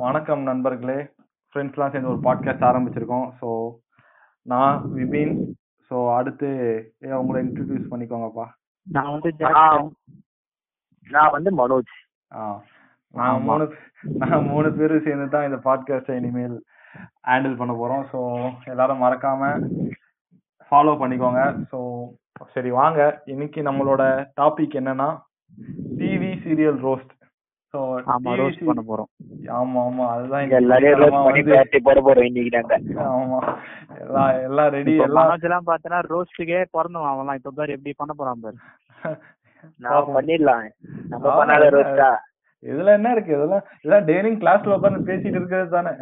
வணக்கம் நண்பர்களே. ஃப்ரெண்ட்ஸ்லாம் சேர்ந்து ஒரு பாட்காஸ்ட் ஆரம்பிச்சிருக்கோம். ஸோ நான் விபின். ஸோ அடுத்து ஏ உங்களை இன்ட்ரடியூஸ் பண்ணிக்கோங்கப்பா. நான் வந்து நான் வந்து மனோஜ். ஆ நான் மூணு நான் மூணு பேரும் சேர்ந்து தான் இந்த பாட்காஸ்ட்டை இனிமேல் ஹேண்டில் பண்ண போகிறோம் ஸோ எல்லாரும் மறக்காம ஃபாலோ பண்ணிக்கோங்க. ஸோ சரி வாங்க. இன்னைக்கு நம்மளோட டாபிக் என்னன்னா டிவி சீரியல் ரோஸ்ட் பண்ண போறோம். ஆமா ஆமா அதுதான் எல்லாரையும் போட போறோம் இன்னைக்கு ஆமா எல்லாம் எல்லாம் ரெடி எல்லாம் மனோஜ் எல்லாம் பாத்தனா ரோஸ்ட்டுக்கே பிறந்தவன் அவன்லாம். இப்ப பாரு எப்படி பண்ண போறான் பாரு. நான் பண்ணிடலாம். நம்ம பண்ணாத. ரோஸ்டா இதுல என்ன இருக்கு? இதெல்லாம் இதெல்லாம் டெய்லியும் கிளாஸ்ல உட்கார்ந்து பேசிட்டு இருக்கிறது தானே?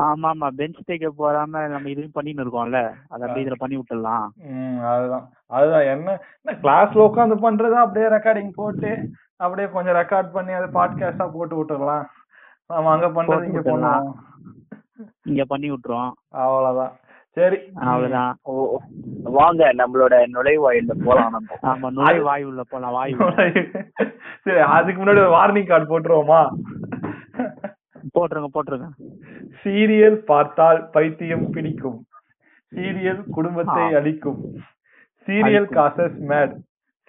ஆமா ஆமா பெஞ்ச் தேக்க போறாம நம்ம இதுவும் பண்ணின்னு இருக்கோம்ல. அத அப்படியே இதுல பண்ணி விட்டுடலாம். அதுதான். அதுதான். என்ன கிளாஸ்ல உட்கார்ந்து பண்றது அப்படியே ரெக்கார்டிங் போட்டு அப்படியே கொஞ்சம் ரெக்கார்ட் பண்ணி அதை பாட்காஸ்டா போட்டு விட்டுறலாம். நாம அங்க பண்றது இங்க. பண்ணுவோம். இங்க பண்ணி விட்டுருவோம் அவ்வளவுதான். சரி. அவ்வளவுதான். வாங்க நம்மளோட நுழைவாயில போலாம் நம்ம. ஆமா நுழை வாய் உள்ள போலாம் வாய். சரி அதுக்கு முன்னாடி வார்னிங் கார்டு போட்டுருவோமா? போட்டுருங்க போட்டுருங்க. சீரியல் பார்த்தால் பைத்தியம் பிடிக்கும். சீரியல் குடும்பத்தை. அழிக்கும். சீரியல். காசஸ் மேட்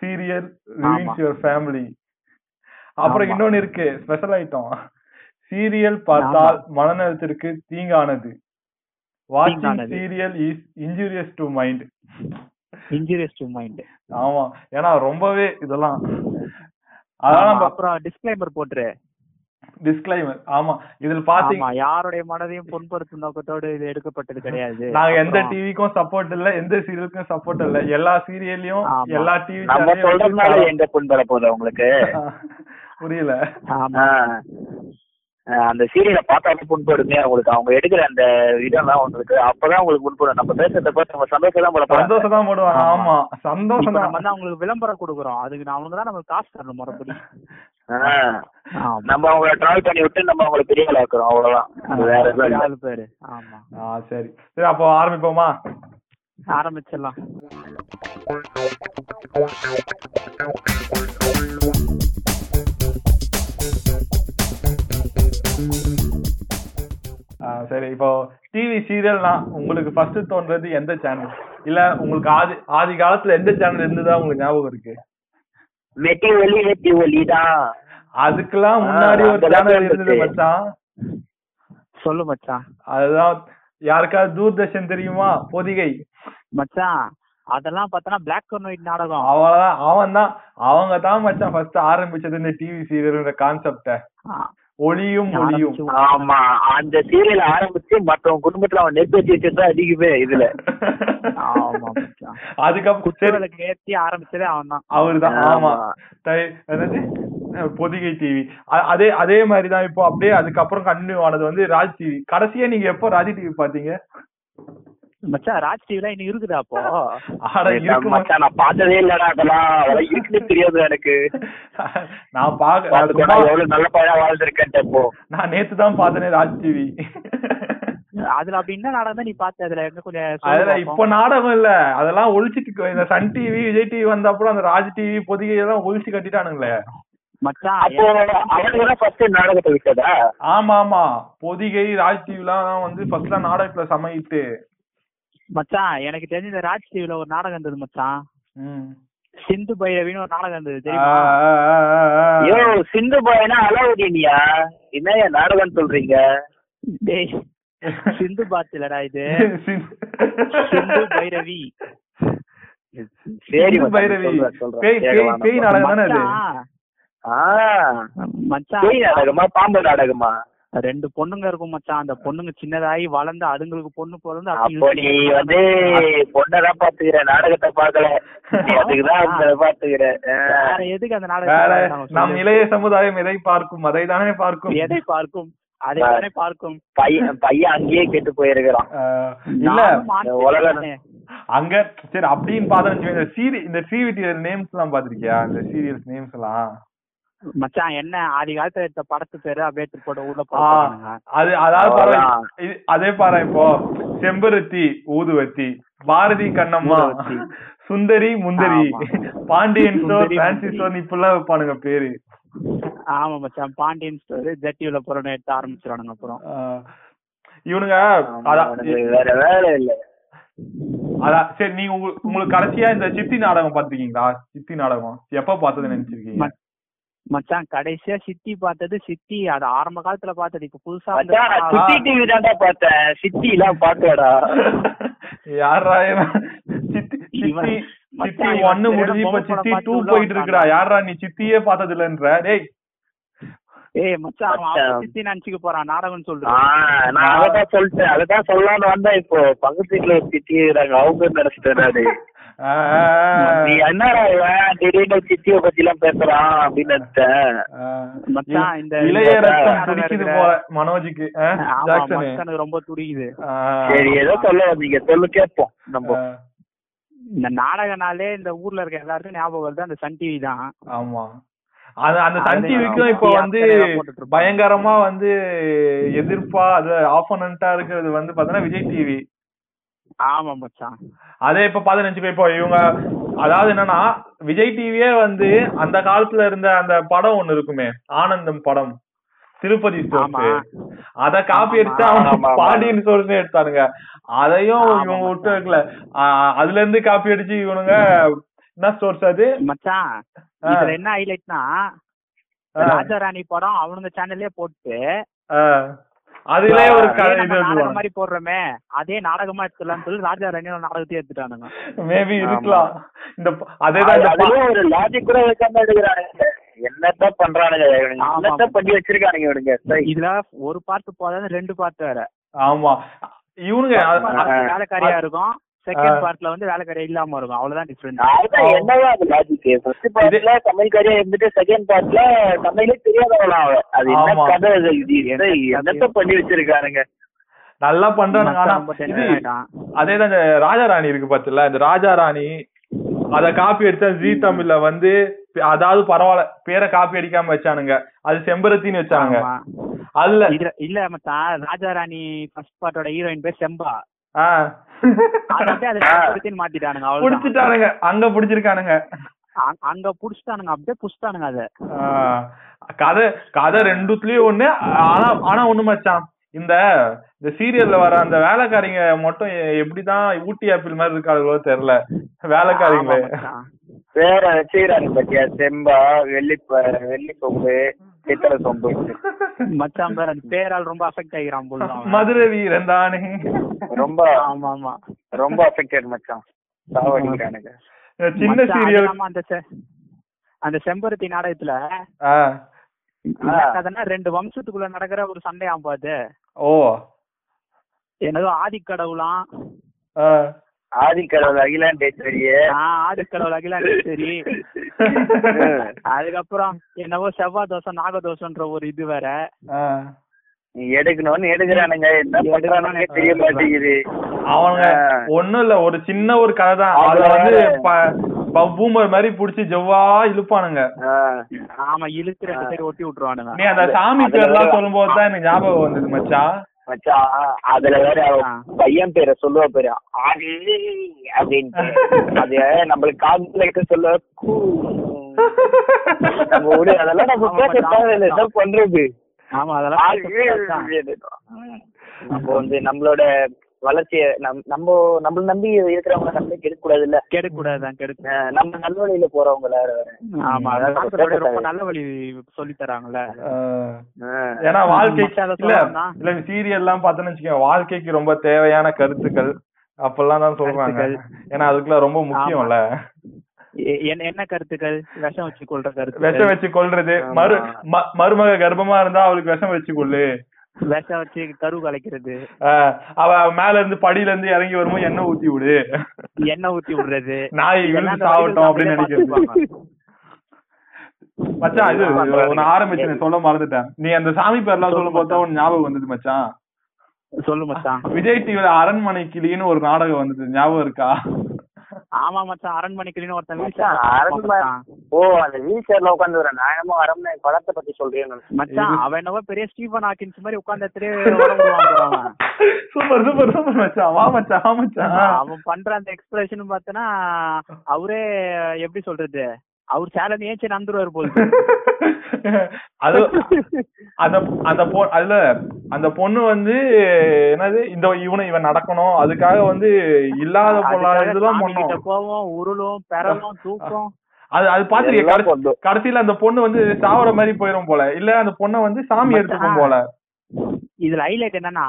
சீரியல் ஆமா. யுவர் ஃபேமிலி அப்புறம். இன்னொன்னு இருக்கு ஸ்பெஷல் ஐட்டம் சீரியல் பார்த்தால் மனநலத்திற்கு தீங்கானது. வாட்சிங். Serial is injurious to mind injurious to mind ஆமா. ஏன்னா ரொம்பவே இதெல்லாம். நம்ம அப்புறம் டிஸ்க்ளைமர் போட்டுரு. டிஸ்க்ளைமர் ஆமா இதுல பாத்தீங்க ஆமா யாருடைய மனதையும் புண்படுத்தும் நோக்கத்தோடு இது எடுக்கப்பட்டது கிடையாது. நாங்க எந்த டிவிக்கும் சப்போர்ட் இல்ல எந்த சீரியலுக்கும் சப்போர்ட் இல்ல. எல்லா சீரியல்லையும். எல்லா டிவி நம்ம சொல்றதுனால எங்க புண் பெற போகுது உங்களுக்கு? புரியல. அந்த சீரியலை பார்த்தாலே புண்படுங்க உங்களுக்கு அவங்க எடுக்கிற அந்த இதெல்லாம் உங்களுக்கு அப்பதான் உங்களுக்கு புண்படும் நம்ம பேசுறத பார்த்து நம்ம சந்தோஷம் தான் போட. சந்தோஷம் தான் போடுவாங்க. ஆமா. சந்தோஷம் நம்ம தான் அவங்களுக்கு விளம்பரம் கொடுக்குறோம். அதுக்கு நான் அவனுக்கு தான் நமக்கு காசு தரணும் மறுபடி. நம்ம அவங்கள ட்ராவல் பண்ணி விட்டு நம்ம அவங்கள பெரிய ஆக்குறோம் அவ்வளவுதான். வேற. நாலு பேரு. ஆமா. ஆ சரி. சரி அப்போ ஆரம்பிப்போமா? ஆரம்பிச்சிடலாம். சரி இப்போ டிவி சீரியல்னா உங்களுக்கு ஃபர்ஸ்ட் தோன்றது எந்த சேனல் இல்ல உங்களுக்கு ஆதி ஆதி காலத்துல எந்த சேனல் இருந்ததா உங்களுக்கு ஞாபகம் இருக்கு? வெட்டி ஒலி வெட்டி ஒலி தான் அதுக்கெல்லாம் முன்னாடி ஒரு சேனல் இருந்தது. மச்சான். சொல்லு மச்சான். அதுதான் யாருக்காவது தூர்தர்ஷன் தெரியுமா? பொதிகை. மச்சான் அதெல்லாம் பார்த்தனா பிளாக் அண்ட் ஒயிட் நாடகம். அவ்வளவுதான். அவன் தான் அவங்க தான் மச்சான் ஃபர்ஸ்ட் ஆரம்பிச்சது இந்த டிவி சீரியல்ன்ற கான்செப்ட ஒளியும் ஒளியும். ஆமா அந்த சீரியல் ஆரம்பிச்சு மற்றவங்க குடும்பத்துல அவன் நெருப்பு வச்சு தான் அதிகமே இதுல. ஆமா அதுக்கப்புறம் ஏத்தி ஆரம்பிச்சதே அவன் தான் அவர்தான் ஆமா. என்னது? பொதிகை டிவி அதே அதே மாதிரி தான் இப்போ அப்படியே அதுக்கப்புறம் கண்டினியூ ஆனது வந்து ராஜ் டிவி கடைசியா நீங்க எப்போ ராஜ் டிவி பாத்தீங்க மச்சான் ராஜ் டிவில இன்னும் இருக்குதா அப்போ? மச்சான். நான் பார்த்ததே இல்லடா அதெல்லாம் அதெல்லாம் இருக்குன்னு தெரியாது எனக்கு. நான் பாக்க எவ்வளவு நல்ல பையனா வாழ்ந்திருக்கேன் இப்போ நான் நேத்து தான் பார்த்தனே ராஜ் டிவி அதுல அப்படி என்ன நாடகம் தான் நீ பார்த்த அதுல? என்ன கொஞ்சம் அதுல. இப்ப நாடகம் இல்ல. அதெல்லாம் ஒழிச்சிட்டு இந்த சன் டிவி விஜய் டிவி வந்த அப்புறம் அந்த ராஜ் டிவி பொதிகை எல்லாம் ஒழிச்சு கட்டிட்டானுங்களே. ஆமா ஆமா. பொதிகை ராஜ் டிவி எல்லாம் வந்து ஃபர்ஸ்ட்லாம் நாடகத்துல சமையிட்டு மச்சான் எனக்கு தெரிஞ்ச இந்த ராஜ் டிவில ஒரு நாடகம் இருந்தது மச்சான். சிந்து பைரவின்னு ஒரு நாடகம் இருந்தது. ஐயோ சிந்து பாய்னா அலாவுதீனியா? என்னய்யா நாடகம் சொல்றீங்க? டேய் சிந்து பாத் இல்லடா இது. சிந்து பைரவி. சரி பைரவி. பேய் பேய் கேட்கலாம் பேய் நம்ம. நாடகம் தானே அது மச்சான், ஆ, மச்சான். பேய் நாடகமா பாம்பு நாடகமா? ரெண்டு பொண்ணுங்க இருக்கும் மச்சான். அந்த பொண்ணுங்க சின்னதாகி வளர்ந்து அதுங்களுக்கு பொண்ணு பிறந்து அப்போ நீ வந்து பொண்ணதான் பாத்துக்கிற நாடகத்தை பாக்கல அதுக்குதான் அந்த பாத்துக்கிற. வேற எதுக்கு அந்த நாடகம் நம் இளைய சமுதாயம் எதை பார்க்கும்? அதை தானே பார்க்கும். எதை பார்க்கும்? அதை தானே பார்க்கும்? பையன் பையன் அங்கேயே கெட்டு போயிருக்கிறான். இல்ல. உலகம். அங்க சரி அப்படின்னு பார்த்தா இந்த சீரி இந்த சீரி நேம்ஸ் எல்லாம் பாத்திருக்கியா இந்த சீரியல்ஸ் நேம்ஸ் எல்லாம்? மச்சான் என்ன? ஆதி காலத்துல எடுத்த படத்து பேரு அப்படியே போட்டு உள்ள அது அதாவது அதே பாரு இப்போ செம்பருத்தி ஊதுவத்தி Bharathi Kannamma. Sundari முந்தரி. Pandian store fancy. Store இப்படிலாம் வைப்பானுங்க பேரு. ஆமா மச்சான் பாண்டியன் ஸ்டோர் ஜட்டியுல போறோம்னு எடுத்து ஆரம்பிச்சிடானுங்க அப்புறம். இவனுங்க வேற வேலை இல்ல. அதான் சரி நீங்க உங்க- உங்களுக்கு கடைசியா இந்த சித்தி நாடகம் பாத்திருக்கீங்களா சித்தி நாடகம். எப்ப பார்த்தது நினைச்சிருக்கீங்க? மச்சான் கடைசியா சித்தி பார்த்தது சித்தி அது ஆரம்ப காலத்துல பார்த்தது. இப்ப புதுசா சுத்தி டிவி தான்டா பார்த்தேன். சித்தி எல்லாம் பாக்கலடா யாரா? சித்தி சித்தி ஒன்னு முடிஞ்சு இப்ப சித்தி டூ போயிட்டு இருக்குடா. யாரா நீ சித்தியே பார்த்தது இல்லன்ற டேய். ஏய் மச்சான் சித்தி நினைச்சுக்க போறான். நாடகம்னு சொல்றான் நான் அதான் சொல்லிட்டேன். அததான் சொல்லலாம்னு வந்தேன் இப்போ. பக்கத்து வீட்டுல ஒரு சித்தி இருக்காங்க அவங்க நினைச்சிட்டேன் நீ என்னடா இவன்? திடீர்னு சித்திய பத்தி எல்லாம் பேசுறான் அப்படின்னு நினைச்சேன் இந்த- இளைய ரத்தம் போல மனோஜுக்கு. மச்சானுக்கு ரொம்ப துடிக்குது. சரி ஏதோ சொல்ல வந்தீங்க. சொல்லு கேட்போம் நம்ம. இந்த நாடகனாலே இந்த ஊர்ல இருக்க எல்லாருக்கும் ஞாபகம் வருது அந்த சன் டிவி தான். ஆமா. அது அந்த சன் டிவிக்கும் இப்போ வந்து. பயங்கரமா வந்து எதிர்ப்பா அது ஆப்போனண்டா இருக்கிறது வந்து பாத்தீங்கன்னா விஜய் டிவி. ஆமா மச்சான் அதே இப்ப பாத்து நினைச்சுக்கோ இப்போ இவங்க அதாவது என்னன்னா விஜய் டிவியே வந்து அந்த காலத்துல இருந்த அந்த படம் ஒண்ணு இருக்குமே ஆனந்தம் படம் திருப்பதி அத காப்பி அடிச்சு அவங்க. பாண்டியன் ஸ்டோர்ஸ் எடுத்தானுங்க அதையும் இவங்க விட்டு. வைக்கல அதுல இருந்து காப்பி அடிச்சு இவனுங்க என்ன ஸ்டோர்ஸ் அது மச்சான். இதுல என்ன ஹைலைட்னா. ராஜா ராணி படம் அவனுங்க சேனல்லே போட்டு அதுல ஒரு நாடகம் மாதிரி போடுறோமே அதே நாடகமா எடுத்துடலாம்னு சொல்லி ராஜா ராணி நாடகத்தையே எடுத்துட்டானுங்க. மேபி இருக்கலாம். இந்த அதேதான் ஒரு லாஜிக் கூட வைக்காம எடுக்கிறானுங்க. என்னத்தான் பண்றானுங்க. என்னத்தான் பண்ணி வச்சிருக்கானுங்க இவனுங்க. இதுல ஒரு பார்ட் போதாது ரெண்டு பார்ட் வேற. ஆமா. இவனுங்க வேலைக்காரியா இருக்கும். செகண்ட். பார்ட்ல வந்து வேலைக்காரியா இல்லாம இருக்கும். அவ்வளவுதான் டிஃபரெண்ட் என்னவா அது லாஜிக் ஃபர்ஸ்ட் பார்ட்ல சமையல்காரியா இருந்துட்டு செகண்ட் பார்ட்ல சமையலே தெரியாதவளா அவ? அது என்ன. கதை இது? என்னத்த பண்ணி வச்சிருக்கானுங்க? நல்லா பண்றானுங்க. ஆனா அதேதான் இந்த ராஜா ராணி இருக்கு பாத்துல இந்த ராஜா ராணி அத காப்பி அடிச்சா ஜி தமிழ்ல வந்து அதாவது பரவாயில்ல பேரை காப்பி அடிக்காம வச்சானுங்க. அது செம்பருத்தின்னு வச்சானுங்க. ஆமா. அதுல இல்ல மச்சான் ராஜா ராணி ஃபர்ஸ்ட் பார்ட்டோட ஹீரோயின் பேர் செம்பா. மாத்திட்டானுங்க புடிச்சிட்டானுங்க. அங்க புடிச்சிருக்கானுங்க. அங்க- அங்க புடிச்சிட்டானுங்க அப்படியே புடிச்சிட்டானுங்க அத. கதை கதை ரெண்டுத்துலயும் ஒண்ணு ஆனா ஆனா ஒண்ணு மச்சான். இந்த இந்த சீரியல்ல வர அந்த வேலைக்காரிங்க மட்டும் எப்படிதான் ஊட்டி ஆப்பிள் மாதிரி இருக்காங்களோ தெரியல. வேலைக்காரிங்களே. வேற வச்சுக்கிறாங்க பத்தியா? செம்பா வெள்ளி வெள்ளி சித்திர சொம்பு. மச்சான் பேர் அந்த பேரால் ரொம்ப அஃபெக்ட் ஆகிறான் போல. மதுரை வீரன் தானே. ரொம்ப ஆமா ஆமா ரொம்ப அஃபெக்டட் மச்சான். சாவடிக்கிறானுங்க சின்ன சீரியல் அந்த அந்த செம்பருத்தி நாடகத்துல கதைன்னா ரெண்டு வம்சத்துக்குள்ள நடக்கிற ஒரு சண்டையாம் பாத்து. ஓ. என்னதோ ஆதிக்கடவுளாம். ஆஹ் ஆதிக்கடவுள் அகிலாண்டேஸ்வரியே. ஆஹ் ஆதிக்கடவுள் அகிலாண்ட சரி அதுக்கப்புறம் என்னவோ செவ்வாய் தோசை நாக தோசைன்ற ஒரு இது வேற. எடுக்கணும்னு எடுக்கிறானுங்க. என்ன பண்றானுங்க தெரிய மாட்டேங்குது. அவங்க. ஒண்ணும் இல்ல ஒரு சின்ன ஒரு கதை தான். அத வந்து பூமர் மாதிரி புடிச்சு ஜவ்வா இழுப்பானுங்க. ஆமா இழுத்து ரெண்டு சைடு ஒட்டி விட்டுருவானுங்க. நீ அந்த சாமி பேர்லாம் சொல்லும் போது தான் எனக்கு ஞாபகம் வந்தது மச்சான். மச்சான் அதுல வேற. பையன் பேரை சொல்லுவா பேரு ஆதி அப்படின்ட்டு அது நம்மளுக்கு கால்குலேட்டர் சொல்ல கூ. நம்ம அதெல்லாம் நம்ம பேச தேவையில்லை என்ன பண்றது ஆமா அதெல்லாம். நம்ம வந்து நம்மளோட வளர்ச்சிய நம் நம்ம நம்மள நம்பி இருக்கிறவங்க நம்பி கெடுக்க கூடாது இல்ல கெடுக்கூடாதுதான் கெடுக்க நம்ம நல்ல வழியில போறவங்கள ஆமா ரொம்ப. நல்ல வழி சொல்லி தராங்கல்ல. ஏன்னா வாழ்க்கை மச்சான் அதை இல்ல சொல்லணும்னா? இல்ல சீரியல் எல்லாம் பார்த்தோன்னு வச்சுக்கோங்க வாழ்க்கைக்கு ரொம்ப தேவையான கருத்துக்கள் அப்பெல்லாம் தான் சொல்றாங்க. ஏன்னா அதுக்குலாம் ரொம்ப முக்கியம்ல என்ன என்ன கருத்துக்கள் விஷம் வச்சு கொள்ற விஷம் கருத்து வச்சு கொல்றது ஆமா. மரு ம- மருமக கர்ப்பமா இருந்தா அவளுக்கு விஷம் வச்சு கொள்ளு விஷம் வச்சு கரு கலைக்கிறது. அவ மேல இருந்து படியில இருந்து இறங்கி வரும்போது எண்ணெய் ஊத்தி விடு. எண்ணெய் ஊத்தி விடுறது. நாய் விழுந்து சாவட்டும் அப்படின்னு நினைக்கிறது. மச்சான் இது ஆமா. ஒன்னு ஆரம்பிச்சு சொல்ல மறந்துட்டேன். நீ அந்த சாமி பேர்லாம் சொல்லும் போது தான் ஞாபகம் வந்தது மச்சான். சொல்லு மச்சான். விஜய் டிவில அரண்மனை கிளின்னு ஒரு நாடகம் வந்தது ஞாபகம் இருக்கா? ஆமா மச்சான் அரண்மனை கிளின்னு ஒருத்தன் மச்சான், அரண்மனை ஓ அந்த வீல் சேர்ல உட்காந்து வர நான் என்னமோ அரண்மனை படத்தை பத்தி சொல்றேன்னு. மச்சான் அவன் என்னவோ பெரிய ஸ்டீபன் ஹாக்கின்ஸ் மாதிரி உட்கார்ந்து சூப்பர் சூப்பர் சூப்பர் மச்சான். வா மச்சான் வா மச்சான். அவன் பண்ற அந்த எக்ஸ்பிரஷன் பார்த்தனா அவரே எப்படி சொல்றது? அவர் சேலஞ்ச் ஏச்சு நந்துருவாரு போல அது அந்த அந்த பொ அதுல அந்த பொண்ணு வந்து என்னது இந்த இவனை இவன் நடக்கணும் அதுக்காக வந்து இல்லாத கிட்ட பண்ணோம் போவோம் உருளும் பெறலும் தூக்கம். அது அது கொண்டு- கடைசியில அந்த பொண்ணு வந்து சாவற மாதிரி போயிரும் போல. இல்ல அந்த பொண்ணை வந்து சாமி எடுத்துக்கும் போல. இதுல ஹைலைட் என்னன்னா.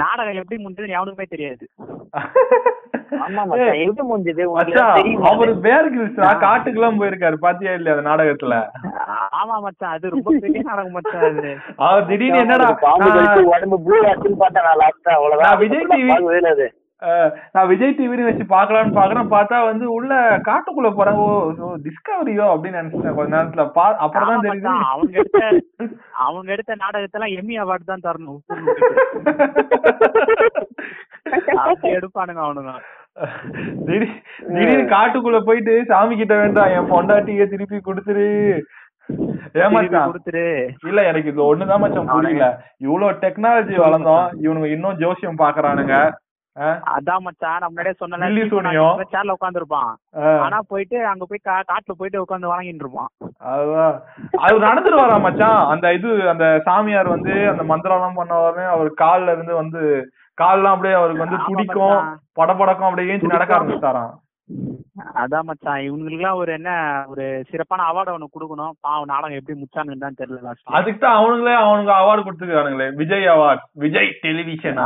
நாடகம் எப்படி முடிஞ்சதுன்னு எவனுக்குமே தெரியாது. ஆமா மச்சான் எப்படி முடிஞ்சது? மச்சான், தெரியுமா? அவரு காட்டுக்கெல்லாம் போயிருக்காரு பாத்தியா இல்லையா அந்த நாடகத்துல? ஆமா மச்சான் அது ரொம்ப பெரிய நாடகம் மச்சான் அது. அவர் திடீர்னு என்னடா உடம்பு ப்ளூ ஆச்சுன்னு பார்த்தா நான் லாஸ்டா அவ்வளவுதான். விஜய் அதுக்கப்புறம் நான் விஜய் டிவின்னு வச்சு பாக்கலாம்னு பாக்குறேன் பார்த்தா வந்து உள்ள காட்டுக்குள்ள போறேன் ஓ டிஸ்கவரியோ அப்படின்னு நினைச்சேன் கொஞ்ச நேரத்துல. பா அப்புறம் தான் தெரியுது. அவங்க எடுத்த அவங்க எடுத்த நாடகத்தெல்லாம் எம்மி அவார்டு தான் தரணும். எடுப்பானுங்க அவனுங்க. திடீர் திடீர்னு காட்டுக்குள்ள போயிட்டு சாமி கிட்ட வேண்டாம் என் பொண்டாட்டிய திருப்பி கொடுத்துரு. இல்ல எனக்கு இது ஒண்ணுதான் மச்சான் புரியல. இவ்வளவு டெக்னாலஜி வளர்ந்தோம். இவனுங்க இன்னும் ஜோசியம் பாக்குறானுங்க அதான் மச்சான் நான் முன்னாடியே. சொன்னேன் சேர்ல உட்காந்துருப்பான் ஆனா போயிட்டு அங்க போய் காட்டுல போயிட்டு உட்காந்து வணங்கிட்டு இருப்பான். அதுதான் அது நடந்துட்டு வரா மச்சான்? அந்த இது அந்த சாமியார் வந்து அந்த மந்திரம் எல்லாம் பண்ண அவர் கால்ல இருந்து வந்து கால்லாம் அப்படியே அவருக்கு வந்து துடிக்கும். படபடக்கும் அப்படியே நடக்க ஆரம்பிச்சிட்டாராம். அதான் மச்சான் இவங்களுக்குலாம் ஒரு என்ன ஒரு சிறப்பான அவார்டு ஒண்ணு கொடுக்கணும். பாவம் நாடகம் எப்படி முச்சானுன்னு தான் தெரியல. அதுக்கு தான் அவனுங்களே அவனுக்கு அவார்டு கொடுத்துருக்கானுங்களே. விஜய் அவார்ட் விஜய் டெலிவிஷன்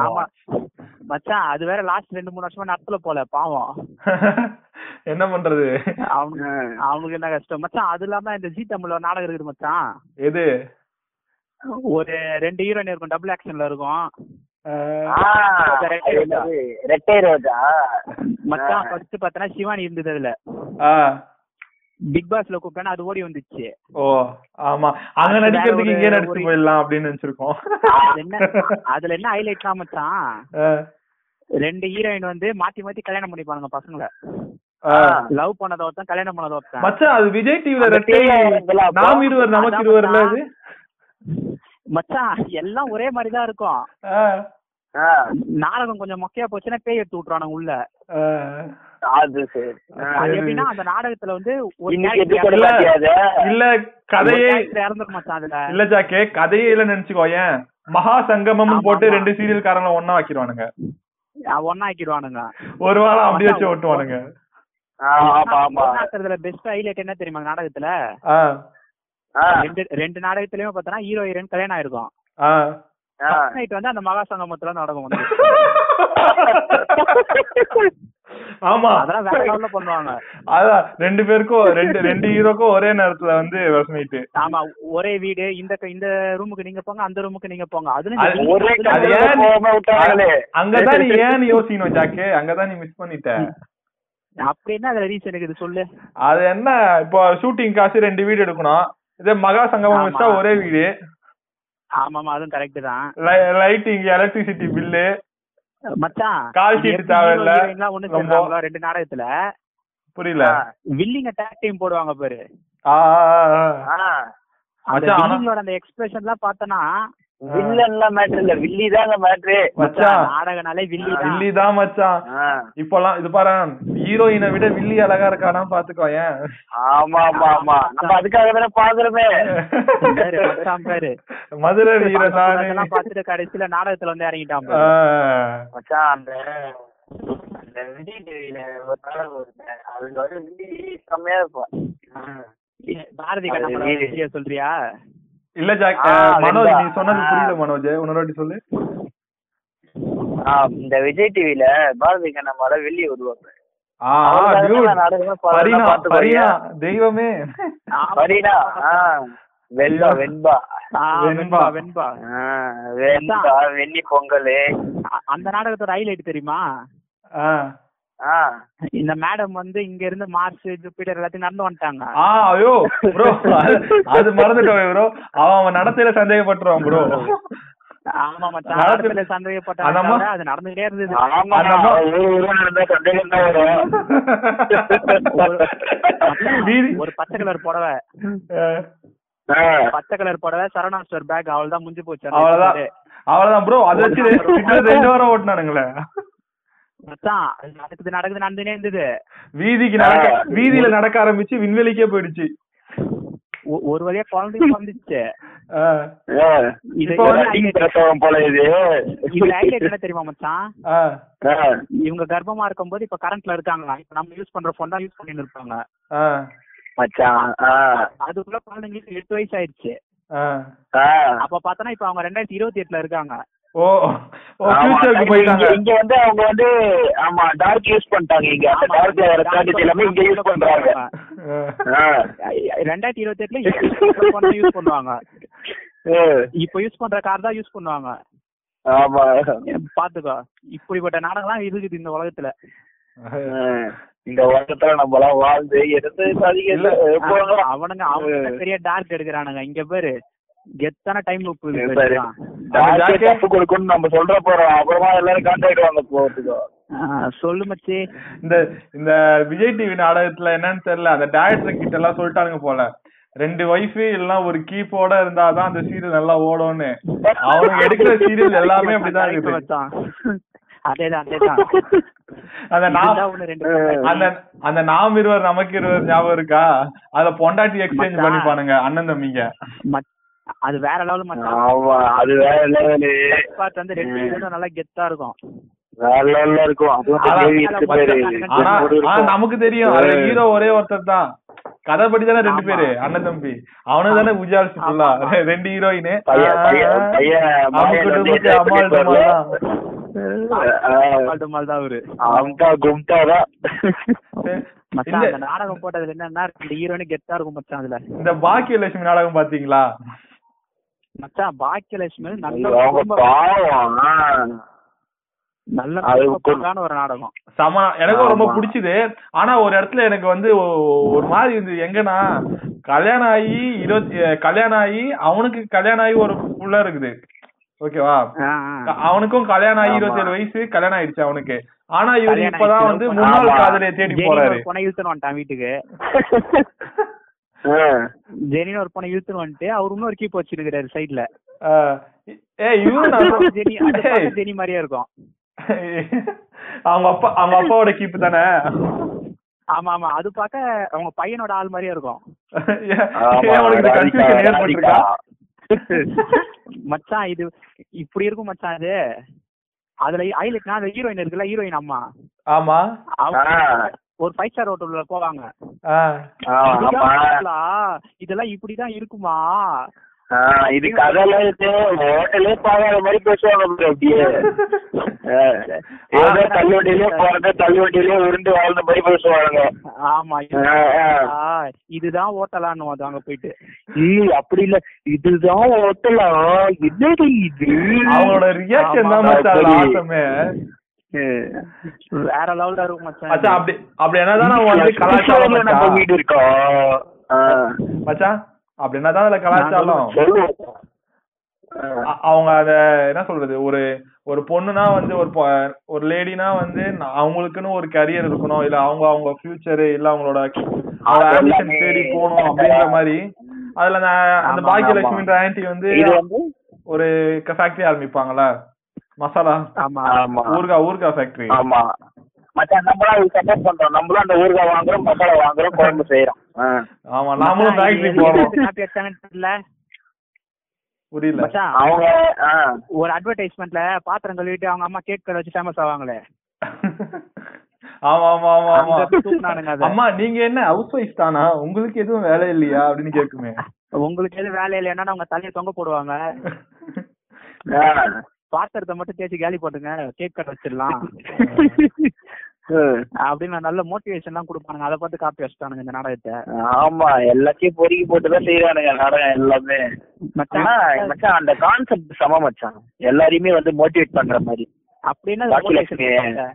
மச்சான் அது வேற லாஸ்ட் ரெண்டு மூணு வருஷமா நடத்தல போல பாவம். என்ன பண்றது? அவங்க அவங்களுக்கு என்ன கஷ்டம்? மச்சான் அது இல்லாம இந்த ஜி தமிழ்ல நாடகம் இருக்குது மச்சான். எது? ஒரு ரெண்டு ஹீரோயின் இருக்கும் டபுள் ஆக்ஷன்ல இருக்கும். மச்சான் ஃபர்ஸ்ட் பார்த்தனா சிவானி இருந்தது அதுல. ஆஹ், பிக் பாஸ்ல கூப்பிட்டா அது ஓடி வந்துச்சு. ஓ ஆமா. அங்க நடிக்கிறதுக்கு ஒரு- இங்கே நடிச்சு ஒரு- போயிடலாம் அப்படின்னு நினைச்சிருக்கோம். அதுல என்ன அதுல என்ன ஹைலைட்னா மச்சான்? ரெண்டு ஹீரோயின் வந்து மாத்தி மாத்தி கல்யாணம் பண்ணிப்பானுங்க பசங்களை. லவ் பண்ணத ஒருத்தன் கல்யாணம் பண்ணத ஒருத்தன். மச்சான் அது விஜய் டிவில ரெட்டை நாம் இருவர் நமக்கு இருவர்ல அது? மச்சான் எல்லாம் ஒரே மாதிரி தான் இருக்கும் நாடகம் கொஞ்சம் மொக்கையா போச்சுன்னா பேய் எடுத்து விட்டுறானுங்க உள்ள. அஹ். அது சரி. ஆ. அது எப்படின்னா அந்த நாடகத்துல வந்து? இல்ல கதையே இறந்துரும் மச்சான் அதுல. இல்ல ஜாக்கே கதையே இல்ல நினைச்சுக்கோ ஏன்? மகா சங்கமம் போட்டு. ரெண்டு சீரியல் காரங்கள ஒண்ணா வைக்கிறவானுங்க ஒன்னா ஆக்கிடுவானுங்க ஒரு வாரம் அப்படியே வச்சு ஓட்டுவானுங்க. பெஸ்ட் ஹைலைட் என்ன தெரியுமா நாடகத்துல? ரெண்டு ரெண்டு நாடகத்திலயும் பார்த்தோன்னா ஹீரோ ஹீரோயின் கல்யாணம் ஆயிருக்கும். நைட் வந்து அந்த மகா சங்கமத்துல நாடகம் வந்து ஆமா. அதெல்லாம் வேற லெவல்ல பண்ணுவாங்க. அதான் ரெண்டு பேருக்கும் ரெண்டு ரெண்டு ஹீரோக்கும் ஒரே நேரத்துல வந்து நைட்டு ஆமா ஒரே வீடு இந்த இந்த ரூமுக்கு நீங்க போங்க அந்த ரூமுக்கு நீங்க போங்க. அதுல ஒரே ஏன். அங்கதான் நீ ஏன்னு யோசிக்கணும் ஜாக்கே. அங்கதான் நீ மிஸ் பண்ணிட்ட. அப்படின்னா அதுல ரீசன் இருக்குது சொல்லு. அது என்ன இப்போ ஷூட்டிங் காசு ரெண்டு வீடு எடுக்கணும். இதே மகா சங்கமம் ஆமா. வச்சா ஒரே வீடு. ஆமாமா அதுவும் கரெக்ட் தான். லைட்டிங் எலக்ட்ரிசிட்டி பில்லு மச்சான் கால் எப்படி தேவையில்ல. ஒண்ணு ரெண்டு நாடகத்துல புரியல வில்லிங்க டேக் டீம் போடுவாங்க பாரு. அந்த மச்சான், ஆனா- வில்லிங்களோட அந்த எக்ஸ்பிரஷன் எல்லாம் பார்த்தனா வில்லன்லாம் மேட்ரு இல்ல. வில்லி தாங்க மேட்ரு மச்சான் நாடகனாலே வில்லி வில்லி தான் மச்சான். இப்பெல்லாம் இது பாரு ஹீரோயினை விட வில்லி அழகா இருக்கானா பாத்துக்கோ ஏன்? ஆமா ஆமா ஆமா. நம்ம அதுக்காக தானே பாக்குறோமே பாரு, மதுரை பார்த்துட்டு கடைசியில நாடகத்துல வந்து இறங்கிட்டான். மச்சான் அந்த அந்த விஜய் டிவில ஒரு நாடகம் அதுல வந்து வில்லி செம்மையா இருப்பான் பாரதி கண்ணா சொல்றியா? இல்ல ஜாக் மனோஜ். நீ சொன்னது. புரியல மனோஜ். இன்னொரு சொல்லு. ஆ, இந்த விஜய் டிவில பாரதி கண்ணம்மால வெள்ளி வருவாங்க தெய்வமே. பரினா ஆ. வெண்பா வெண்பா. வெண்பா. வெண்பா வெண்ணி பொங்கல். அந்த நாடகத்தோட ஹைலைட் தெரியுமா? இந்த மேடம் வந்து இங்க இருந்து மார்ஸ் ஜூபிட்டர் எல்லாத்தையும் நடந்து வந்துட்டாங்க. ஆ ஐயோ ப்ரோ அது மறந்துட்டோம் ப்ரோ அவன் அவன் நடத்தையில சந்தேகப்பட்டுருவான் ப்ரோ ஆமா மச்சான். நடத்துல சந்தேகப்பட்டாங்க. அது நடந்துகிட்டே இருந்தது. ஆமா ஒரு பச்சை கலர் புடவை. பச்சை கலர் புடவை சரவணா ஸ்டோர் பேக் அவள் தான் முடிஞ்சு போச்சு. அவ்வளவுதான். அவ்வளவுதான் ப்ரோ அதை வச்சு ரெண்டு வாரம் ஓட்டினானுங்களே. நடக்குது நடக்குது நடந்துனே இருந்தது. வீதிக்கு நடக்க வீதியில நடக்க ஆரம்பிச்சு விண்வெளிக்கே போயிடுச்சு. ஒரு வழியா குழந்தையும் வந்துச்சு. என்ன தெரியுமா மச்சான்? இவங்க கர்ப்பமா இருக்கும்போது இப்ப கரண்ட்ல இருக்காங்க இப்ப நம்ம யூஸ் பண்ற போன் தான் யூஸ் பண்ணிட்டு இருப்பாங்க. மச்சான் அதுக்குள்ள குழந்தைங்களுக்கு எட்டு வயசு ஆயிடுச்சு. அப்ப பார்த்தோன்னா இப்ப அவங்க ரெண்டாயிரத்தி இருபத்தி எட்டுல இருக்காங்க. ஓ இங்க- வந்து அவங்க வந்து ஆமா டார்க் யூஸ் பண்ணிட்டாங்க. இங்க அந்த டார்க்ல வர ஸ்ட்ராட்டஜி எல்லாமே இங்க யூஸ் பண்றாங்க. ரெண்டாயிரத்தி இருபத்தி எட்டுல யூஸ் பண்ணுவாங்க. இப்ப யூஸ் பண்ற கார் தான் யூஸ் பண்ணுவாங்க. ஆமா. பாத்துக்கோ இப்படிப்பட்ட நாடகம்லாம் இருக்குது இந்த உலகத்துல. இந்த உலகத்துல நம்ம எல்லாம் வாழ்ந்து எடுத்து அவனுங்க அவங்க பெரிய டார்க் எடுக்கிறானுங்க இங்க பேரு. கெத்தான டைம் கொடுக்கணும்னு நம்ம சொல்ற போறோம். அப்புறமா எல்லாரும் கான்டாக்ட் போறதுக்கோ. சொல்லு மச்சி. இந்த இந்த விஜய் டிவி நாடகத்துல என்னன்னு தெரியல அந்த டேரக்டர் கிட்ட எல்லாம் சொல்லிட்டானுங்க போல. ரெண்டு ஒய்ஃப் எல்லாம் ஒரு கீப்போட இருந்தாதான் அந்த சீரியல் நல்லா ஓடும்னு. அவனுக்கு எடுக்கிற சீரியல் எல்லாமே அப்படிதான் இருக்குது. அதேதான் அந்த நாம் இருவர் நமக்கு இருவர் ஞாபகம் இருக்கா? அத பொண்டாட்டி எக்ஸ்சேஞ்ச். பண்ணிப்பானுங்க அண்ணன் தம்பிங்க. அது வேற லெவல் மச்சான் ஆமா அது வேற லெவலு பார்த்து வந்து ரெண்டு பேரும் நல்லா கெத்தா இருக்கும். வேற லெவல்ல. நமக்கு தெரியும். ஹீரோ ஒரே ஒருத்தர் தான். கதைப்படி தானே ரெண்டு. பேரு அண்ணன் தம்பி. அவனு தானே உஜாலிச்சு ஃபுல்லா. ரெண்டு ஹீரோயின் நாடகம் போட்டதுல என்னன்னா இந்த ஹீரோனு கெத்தா இருக்கும் மச்சான் அதுல. இந்த பாக்கியலட்சுமி நாடகம் பாத்தீங்களா? மச்சான் பாக்கியலட்சுமி நல்ல ஒரு நாடகம். சம எனக்கும் ரொம்ப. பிடிச்சது. ஆனா ஒரு இடத்துல எனக்கு வந்து ஒரு மாதிரி இருந்தது. எங்கன்னா கல்யாணம் ஆகி இருபத்தி கல்யாணம் ஆகி அவனுக்கு கல்யாணம் ஆகி ஒரு புள்ள இருக்குது. ஓகேவா. அவனுக்கும் கல்யாணம் ஆகி. இருபத்தி ஏழு வயசு கல்யாணம் ஆயிடுச்சு அவனுக்கு. ஆனா இவரு இப்பதான் வந்து முன்னாள். காதலியை தேடி போறாரு. வீட்டுக்கு. ஜெனின்னு ஒரு பொண்ணை இழுத்துன்னு வந்துட்டு அவர் இன்னொரு கீப் வச்சிருக்காரு சைடுல ஜெனி அது மாதிரியே இருக்கும். அவங்க அப்பா அவங்க அப்பாவோட கீப்பு தானே? ஆமா ஆமா. அது பார்க்க அவங்க பையனோட ஆள் மாதிரியே இருக்கும். மச்சான் இது இப்படி இருக்கும் மச்சான் இது அதுல ஹைலைட்னா அந்த ஹீரோயின் இருக்குல்ல ஹீரோயின் அம்மா. ஆமா. ஒரு ஃபைவ் ஸ்டார் ஹோட்டல்ல போவாங்க? இதெல்லாம் இப்படிதான் இருக்குமா? இது கதையில இருக்கு. ஹோட்டலே பார்க்காத மாதிரி பேசுவாங்க அப்படியே. ஏதோ தள்ளுவண்டியிலே போறது தள்ளுவண்டியிலே உருண்டு வாழ்ந்த மாதிரி பேசுவாங்க ஆமா இதுதான் ஹோட்டலான்னு அது அங்க போயிட்டு. ஏய் அப்படி இல்ல. இதுதான் ஹோட்டலா? என்னடி இது? அவங்களோட ரியாக்ஷன் தான் வேற லெவல்ல இருக்கும் மச்சான். மச்சான் அப்படி அப்படி என்னதான் நம்ம வந்து கலாச்சாரம் நம்ம. வீடு இருக்கோம். மச்சான் அப்படி என்னதான் அதுல கலாச்சாரம்? அவங்க அத என்ன சொல்றது ஒரு ஒரு பொண்ணுனா வந்து ஒரு ஒரு லேடினா வந்து அவங்களுக்குன்னு ஒரு கரியர் இருக்கணும். இல்ல அவங்க அவங்க ஃபியூச்சர் இல்ல அவங்களோட ஆம்பிஷன் தேடி போகணும் அப்படின்ற மாதிரி. அதுல அந்த ஆமா, பாக்கியலட்சுமின்ற ஆன்ட்டி வந்து ஒரு ஃபேக்டரி ஆரம்பிப்பாங்கல்ல. மசாலா. ஆமா. ஆமா. ஊர்கா ஊர்கா ஃபேக்டரி ஆமா. மச்சான் நம்மளும் சப்போர்ட் பண்றோம். நம்மளும் அந்த ஊறுகாய் வாங்குறோம் மசாலா வாங்குறோம் குழம்பு செய்யறோம். ஆமா நாமளும் ஃபேக்டரி போறோம் காப்பி அடிச்சாங்கன்னு தெரியல? புரியல. மச்சான் அவங்க ஆ. ஒரு அட்வர்டைஸ்மெண்ட்ல பாத்திரம் கழுவிட்டு அவங்க அம்மா கேக் கடை வச்சு ஃபேமஸ் ஆவாங்களே? ஆமா ஆமா ஆமா ஆமா. அம்மா நீங்க என்ன ஹவுஸ் ஒய்ஃப் தானா? உங்களுக்கு எதுவும் வேலை இல்லையா? அப்படின்னு கேக்குமே உங்களுக்கு எதுவும் வேலை இல்லைன்னா அவங்க தலையை தொங்க போடுவாங்க. பாத்திரத்தை மட்டும் தேய்ச்சி காலி போட்டுங்க கேக் கடை வச்சிடலாம். அப்படின்னு நல்ல மோட்டிவேஷன் எல்லாம் கொடுப்பானுங்க. அதை பார்த்து காப்பி வச்சுட்டானுங்க இந்த நாடகத்தை. ஆமா எல்லாத்தையும் பொறுக்கி போட்டுதான் செய்யறானுங்க நாடகம் எல்லாமே. மச்சான் அந்த கான்செப்ட் சம மச்சான். எல்லாரையுமே வந்து மோட்டிவேட் பண்ற மாதிரி. அப்படின்னா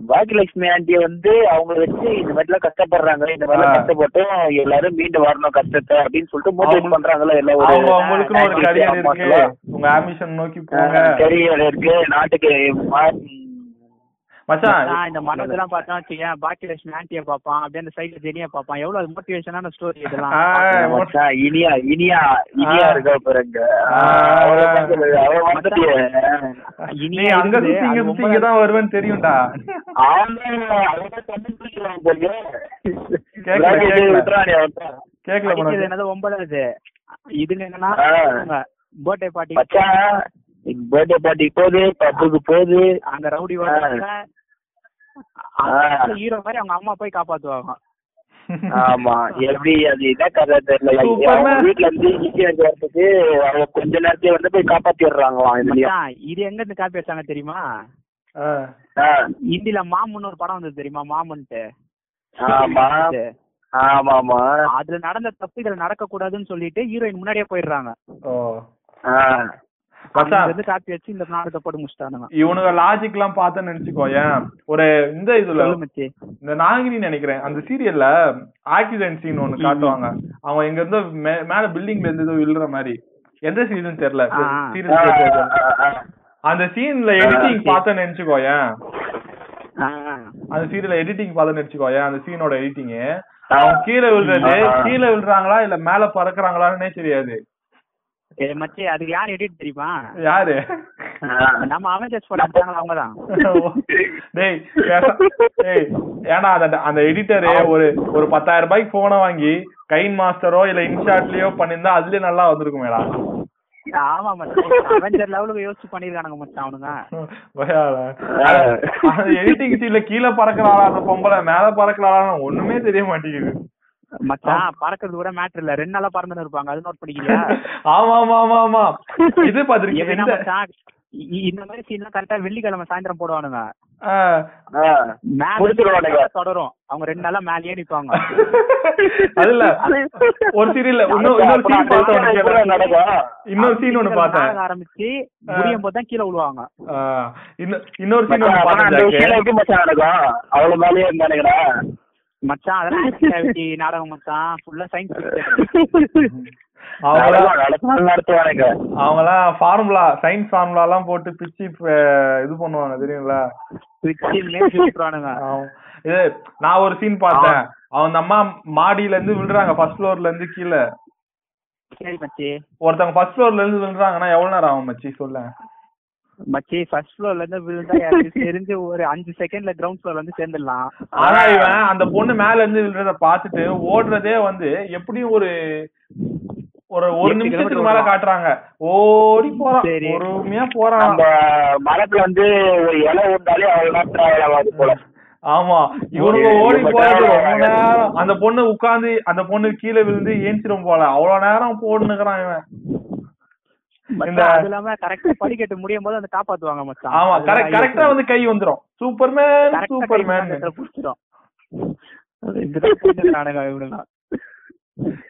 பாக்கியலட்சுமி. motivation கொடுப்பாங்க. பாக்கியலட்சுமி ஆண்டி வந்து அவங்க வச்சு இந்த மாதிரி எல்லாம் கஷ்டப்படுறாங்க இந்த மாதிரி. கஷ்டப்பட்டும் எல்லாரும் மீண்டு வரணும் கஷ்டத்தை அப்படின்னு சொல்லிட்டு மோட்டிவேட் பண்றாங்கல்ல எல்லாம் ஒரு கரியர் இருக்கு ஆமாங்களா? உங்க ஆம்பிஷன் நோக்கி போங்க கரியர் இருக்கு நாட்டுக்கு மச்சான் இந்த மனோஜ் எல்லாம் பார்த்தா வச்சுக்கேன் பாக்கியலட்சுமி ஆண்டிய பாப்பான் அப்படியே அந்த சைடுல ஜெனியா பாப்பான் எவ்வளவு மோட்டிவேஷனான ஸ்டோரி இதெல்லாம். இனியா இனியா இனியா. இருக்கா நீ இனியா அங்க சுத்தி இங்க இங்கதான் வருவேன்னு தெரியும்டா. கேக்கல, என்னது ஒன்பதாவது இதுங்க என்னன்னா. பர்த்டே பார்ட்டி பர்த்டே பார்ட்டி போகுது பப்புக்கு போகுது. அங்க ரவுடி. ஹீரோ மாதிரி அவங்க அம்மா போய் காப்பாத்துவாங்க. ஆமா. எப்படி அது இதான் கதை தெரியல. வீட்டுல இருந்து ஈஸியா வரதுக்கு அவங்க கொஞ்ச நேரத்தையே வந்து போய் காப்பாத்திடுறாங்களாம் இது எங்க இருந்து காப்பி வச்சாங்க தெரியுமா ஹிந்தில மாமன் ஒரு படம் வந்தது தெரியுமா? மாமன்ட்டு. ஆமா. ஆமா ஆமா அதுல நடந்த தப்பு இதுல நடக்க கூடாதுன்னு சொல்லிட்டு ஹீரோயின் முன்னாடியே போயிடுறாங்க. இருந்து காப்பி வச்சு இந்த நாடகத்தை போட்டு முடிச்சிட்டானுங்க இவனுங்க லாஜிக் எல்லாம் பார்த்தேன்னு நினைச்சுக்கோ ஏன்? ஒரு இந்த இதுல இந்த நாகினி நினைக்கிறேன் அந்த சீரியல்ல ஆக்சிடென்ட் சீன் ஒண்ணு காட்டுவாங்க. அவன் இங்க இருந்து மேல பில்டிங்ல இருந்து ஏதோ விழுற மாதிரி. எந்த சீசன் தெரியல. அந்த சீன்ல எடிட்டிங். பார்த்தேன்னு நினைச்சுக்கோ ஏன்? அந்த சீரியல்ல எடிட்டிங் பார்த்தேன்னு நினைச்சுக்கோ ஏன்? அந்த சீனோட எடிட்டிங் அவன் கீழே விழுறது. கீழே விழுறாங்களா இல்ல மேல பறக்குறாங்களான்னே தெரியாது. மச்சி அதுக்கு யார் எடிட் தெரியுமா? யாரு. நம்ம அவெஞ்சர்ஸ் எடுத்தாங்களா அவங்கதான். டேய் பேச- டேய் ஏன்னா அந்த அந்த எடிட்டரு ஒரு ஒரு பத்தாயிரம் ரூபாய்க்கு போனை வாங்கி கைன் மாஸ்டரோ இல்ல இன்ஷாட்லயோ பண்ணிருந்தா அதுலயே நல்லா வந்திருக்குமேடா. ஆமா மச்சி. அவெஞ்சர் லெவலுக்கு யோசிச்சு பண்ணிருக்கானுங்க மச்சான் அவனுங்க. எடிட்டிங் சீன்ல கீழே பறக்கலாளா அந்த பொம்பளை மேல பறக்கலாளா ஒண்ணுமே தெரிய மாட்டேங்குது. மச்சான் பறக்கிறது கூட மேட்டர் இல்ல. ரெண்டு நாளா பறந்துன்னு இருப்பாங்க. அது நோட் பண்ணிக்கலையா ஆமா ஆமா ஆமா ஆமா இது பாத்திருக்கீங்க இந்த மாதிரி சீன்லாம் கரெக்டா வெள்ளிக்கிழமை சாயந்தரம் போடுவானுங்க. தொடரும். அவங்க ரெண்டு நாளா மேலேயே நிப்பாங்க. அது இல்ல. ஒரு சீரியல்ல இன்னொரு இன்னொரு சீன்? இன்னொரு சீன் ஒண்ணு பார்த்தேன். ஆரம்பிச்சு முடியும் போது தான் கீழே விழுவாங்க. இன்னொரு சீன் ஒண்ணு பார்த்தேன் அவ்வளவு மேலேயே இருந்தானுங்கடா. மச்சான் அதெல்லாம் நாடகம் மச்சான் ஃபுல்லா சயின்ஸ் அவங்கலாம் ஃபார்முலா சயின்ஸ் ஃபார்முலா எல்லாம் போட்டு பிச்சு இது பண்ணுவாங்க தெரியுங்களா. இது நான் ஒரு சீன் பார்த்தேன். அவன் அந்த அம்மா மாடியில இருந்து விழுறாங்க ஃபர்ஸ்ட் ஃப்ளோர்ல இருந்து கீழே. ஒருத்தவங்க ஃபர்ஸ்ட் ஃப்ளோர்ல இருந்து விழுறாங்கன்னா எவ்வளவு நேரம் ஆகும் மச்சி? சொல்ல. மச்சி ஃபர்ஸ்ட் ஃப்ளோர்ல இருந்து விழுந்தா யாருக்கு தெரிஞ்சு ஒரு அஞ்சு செகண்ட்ல கிரவுண்ட் ஃப்ளோர்ல வந்து சேர்ந்துடலாம். ஆனா இவன் அந்த பொண்ணு மேல இருந்து விழுறத பார்த்துட்டு ஓடுறதே வந்து எப்படியும் ஒரு ஒரு ஒரு நிமிஷத்துக்கு மேல. காட்டுறாங்க. ஓடி போறான். சரி. பொறுமையா போறான். நம்ம மரத்துல வந்து ஒரு இலை உண்டாலே அவ்வளவு நேரம் டிராவல் ஆகாது போல. ஆமா. இவனுங்க ஓடி போறது ரொம்ப நேரம். அந்த பொண்ணு உட்கார்ந்து அந்த பொண்ணு கீழே விழுந்து ஏஞ்சிரும் போல. அவ்வளவு நேரம் போடுனுக்குறான் இவன். அது இல்லாம கரெக்டா படிக்கட்டு முடியும் போது அந்த காப்பாத்துவாங்க மச்சான். ஆமா கரெக்ட் கரெக்டா வந்து கை வந்துரும். Superman superman.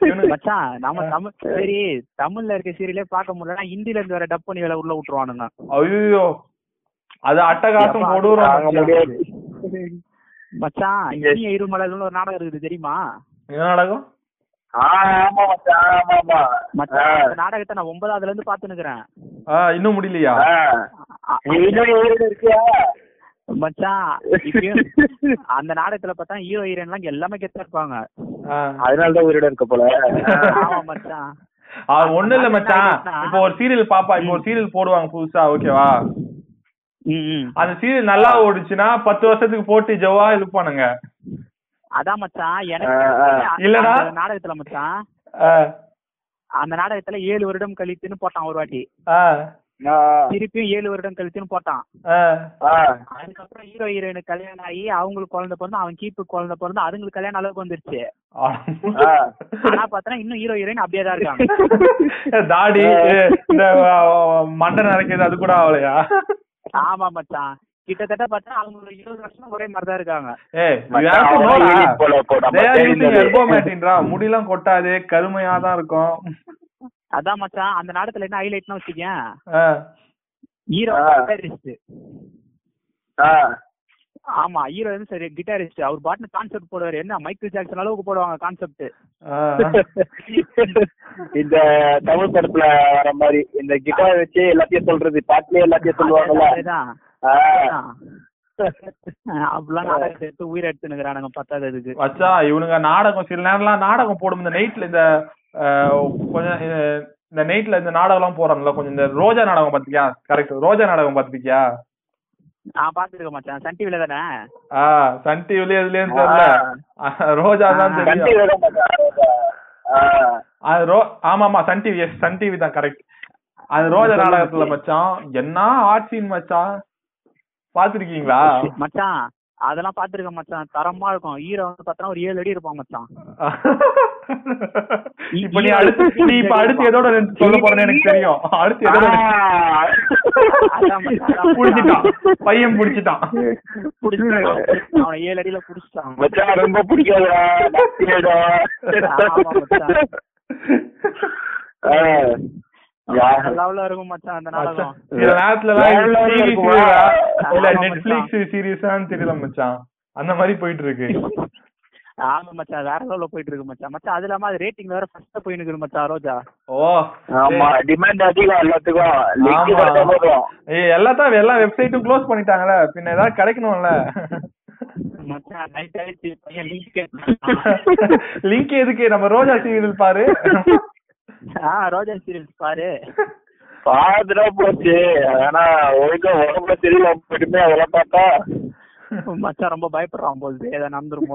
இவனுங்க- மச்சான் நம்ம தமிழ் சரி தமிழ்ல இருக்க சீரியலே பார்க்க முடியலன்னா ஹிந்தில இருந்து வேற டப் பண்ணி வேலை உள்ள விட்டுருவானுங்க. ஐயோ அது அட்டகாசம் தாங்க மச்சான். இருமலர்னு ஒரு நாடகம் இருக்குது தெரியுமா? என்ன நடக்கும் நாடகத்தை நான் ஒன்பதாவதுல இருந்து பாத்துனுக்குறேன் இன்னும் முடியலையா? மச்சான் அந்த நாடகத்துல பார்த்தா ஹீரோ ஹீரோயின் எல்லாம் எல்லாமே கெத்தா இருப்பாங்க. அதனாலதான் உயிரோட இருக்க போல. ஆமா மச்சான் அது ஒண்ணு இல்ல மச்சான் இப்போ ஒரு சீரியல் பாப்பா இப்போ ஒரு சீரியல் போடுவாங்க புதுசா ஓகேவா. அந்த சீரியல் நல்லா ஓடுச்சுன்னா பத்து வருஷத்துக்கு போட்டு ஜவ்வா இழுப்பானுங்க. அதான் மச்சான் எனக்கு இல்லடா. நாடகத்துல மச்சான். அந்த நாடகத்துல ஏழு வருடம் கழித்துன்னு போட்டான் ஒரு வாட்டி. திருப்பியும் ஏழு வருடம் கழித்துன்னு போட்டான். அதுக்கப்புறம் ஹீரோ ஹீரோயினுக்கு கல்யாணம் ஆகி அவங்களுக்கு குழந்தை பிறந்து அவன் கீப்பு குழந்தை பிறந்து அதுங்களுக்கு கல்யாணம் அளவுக்கு வந்துருச்சு. ஆனா பார்த்தா இன்னும் ஹீரோ ஹீரோயின் அப்படியே தான் இருக்காங்க. தாடி மண்டை நிறைக்கிறது அது கூட ஆகலையா? ஆமா மச்சான். கிட்டத்தட்ட பார்த்தா அவங்க ஒரு இருபது வருஷம் ஒரே மாதிரி தான் இருக்காங்க முடியெல்லாம் கொட்டாது கருமையா தான் இருக்கும். அதான் மச்சான் அந்த நாடகத்துல என்ன ஹைலைட்னா வச்சுக்கேன் ஹீரோ. ஆமா ஹீரோ வந்து சரி கிட்டாரிஸ்ட் அவர் பாட்டுன்னு கான்செப்ட் போடுவாரு. என்ன மைக்கேல் ஜாக்சன் அளவுக்கு போடுவாங்க கான்செப்ட். இந்த தமிழ் படத்துல வர மாதிரி இந்த கிட்டார் வச்சு எல்லாத்தையும் சொல்றது பாட்டுலயே எல்லாத்தையும் சொல்லுவாங்கல்ல. அப்படிலாம் நாடகத்தை எடுத்து உயிரை எடுத்துனுக்குறானுங்க பத்தாது அதுக்கு வச்சா இவனுங்க நாடகம் சில நேரம்லாம் நாடகம் போடும். இந்த நைட்ல இந்த கொஞ்சம் இந்த நைட்ல இந்த நாடகம் எல்லாம் போறான்ல கொஞ்சம் இந்த ரோஜா நாடகம் பாத்தியா கரெக்ட் ரோஜா நாடகம் பாத்திருக்கியா நான் பாத்துருக்க மச்சான் சன் டிவில தானே? ஆ சன் டிவில எதுலயும் தெரியல. ரோஜா தான் தெரியும். அது ரோ ஆமா ஆமா Sun TV yes Sun TV தான் கரெக்ட் அது ரோஜா நாடகத்துல மச்சான். என்ன ஆர்ட் சீன் மச்சான்? பாத்திருக்கீங்களா மச்சான் அதெல்லாம் பாத்துருக்க மச்சான் தரமா இருக்கும். ஹீரோ வந்து பார்த்தா ஒரு ஏழு அடி இருப்பான் மச்சான். இப்ப நீ அடுத்து நீ இப்ப அடுத்து எதோட சொல்ல போறேன்னு எனக்கு தெரியும். அடுத்து எதோட புடிச்சிட்டான். பையன் புடிச்சிட்டான். புடிச்சிட்டான். அவனை ஏழு அடியில புடிச்சிட்டான். மச்சான் ரொம்ப பிடிக்காதா இருக்கும் மச்சான் அந்த நாடகம். சில நேரத்துல நெட்ஃபிளிக்ஸ் சீரியஸான்னு தெரியல மச்சான். அந்த மாதிரி போயிட்டு இருக்கு ஆமா மச்சான் வேற லெவல்ல போயிட்டு இருக்கு மச்சான். மச்சான் அது இல்லாம அது ரேட்டிங்ல வேற ஃபர்ஸ்ட் போயிட்டு இருக்கு மச்சான் ரோஜா. ஓ ஆமா டிமாண்ட் அதிகம் எல்லாத்துக்கும். லிங்க் போதும். ஏய் எல்லா வெப்சைட்டும் க்ளோஸ் பண்ணிட்டாங்கல்ல. பின்ன ஏதாவது கிடைக்கணும்ல. மச்சான் நைட் ஆயிடுச்சு பையன் லிங்க் கேட்டான். லிங்க் எதுக்கு? நம்ம ரோஜா சீரியல் பாரு. ரோஜா சீரியல்ஸ் பாரு. பாத்துட்டா போச்சு. ஆனா ஒழுங்கா உடம்புல தெரியல போட்டுமே அதெல்லாம் பார்த்தா. மச்சான் ரொம்ப பயப்படுறான் போகுது ஏதோ நடந்துரும்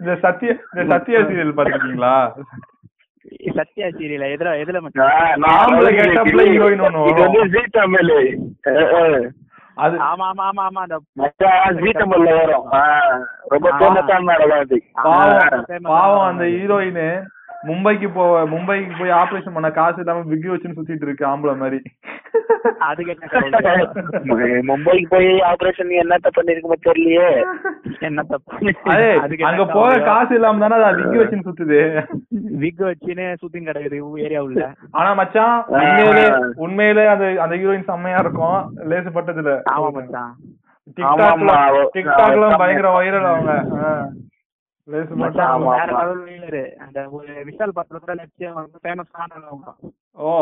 இந்த சத்ய இந்த சத்யா சீரியல் பாத்துருக்கீங்களா சத்யா சீரியல்? எதுல எதுல மச்சான்? நான் ஆம்பளை getup ல heroine ஒண்ணு இது வந்து. ஜீ தமிழ். அது ஆமா ஆமா ஆமா ஆமா அந்த மச்சான் ஜீ தமிழ்ல வரும். ரொம்ப அது. பாவம் பாவம் அந்த ஹீரோயின். மும்பைக்கு போ மும்பைக்கு போய் ஆபரேஷன் பண்ண காசு இல்லாம பிக் வச்சுன்னு சுத்திட்டு இருக்கு ஆம்பளை மாதிரி. அதுக்கு? மும்பைக்கு போய் ஆபரேஷன் என்னத்த பண்ணிருக்குமோ தெரியலையே. என்ன தப்பு? அதே அதுக்கு அங்க போக? காசு இல்லாம தானே அது பிக் வச்சுன்னு சுத்துது. விக் வச்சுன்னு சுத்தின் கிடக்குது ஏரியா உள்ள. ஆனா மச்சான். உண்மையிலே உண்மையிலே அந்த அந்த ஹீரோயின் செம்மையா இருக்கும். லேசுப்பட்டதுல ஆமா மச்சான். டிக்டாக்ல. டிக்டாக்லாம் பயங்கர வைரல் அவங்க. அந்த ஒரு விஷால் படத்துல கூட நடிச்சு அவன் ஃபேமஸ் ஆனவங்க ஓ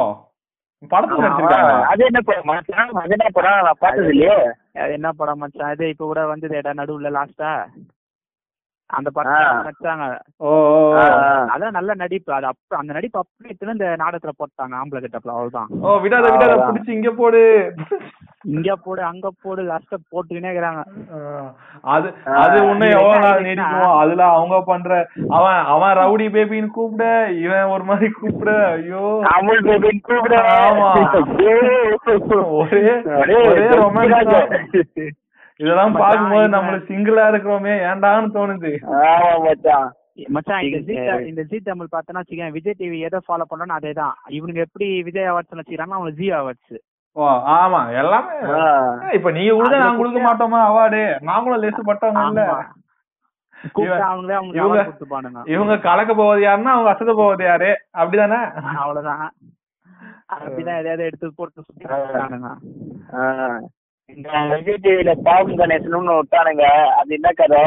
படத்துல நடிச்சிருக்காங்க அது என்ன படம்? மச்சான் அது என்ன படம்? பார்த்தது இல்லையே அது என்ன படம் மச்சான்? அது இப்ப கூட வந்தது இடம் நடுவுல லாஸ்டா அந்த. படம் நடிச்சாங்க. அதான் நல்ல நடிப்பு. அது அப்ப அந்த நடிப்பு அப்படியே எடுத்துன்னு இந்த நாடகத்துல போட்டாங்க ஆம்பளை கிட்டப்ல அவ்வளவுதான். ஓ விடாத விடாத. புடிச்சு இங்க போடு. இங்க போடு அங்க போடு லாஸ்டா போட்டுக்கினே இருக்கிறாங்க. அது அது எவ்வளவு நாள் ஆயிடுச்சுன்னா- நீடிக்கும் அதுல அவங்க பண்ற அவன் அவன் ரவுடி பேபின்னு கூப்பிட இவன் ஒரு மாதிரி கூப்பிட ஐயோ. அமுல் பேபின்னு கூப்பிடு. ஆமா. ஒரே ஒரே ரொமான்ஸ் இதெல்லாம் இவன் நம்மள சிங்கிளா இருக்கிறோமே ஏன்டான்னு தோணுது. மச்சான். மச்சான் இந்த ஜி இந்த ஜி தமிழ் பார்த்தனா வச்சுக்கேன் விஜய் டிவி எதை ஃபாலோ பண்ணணும் அதே தான் இவனுங்க எப்படி விஜய் அவார்ட்ஸ் வச்சுக்கிறாங்க அவங்க ஜி அவார்ட்ஸ் ஓ ஆமா எல்லாமே. இப்ப நீங்க கொடுத்தா நாங்க கொடுக்க மாட்டோமா அவார்டு? நாங்களும் லேசு பட்டவங்க இல்ல கூப்பிட்டா அவங்களே அவங்க இவங்க- கலக்க போவது யாருன்னா அவங்க அசத போவது யாரு? அப்படிதானே? அவ்வளவுதான். அப்படிதான் எதையாவது எடுத்து போட்டு. இந்த விஜய் டிவில பாவம் கணேசன் விட்டானுங்க. அது என்ன கதை?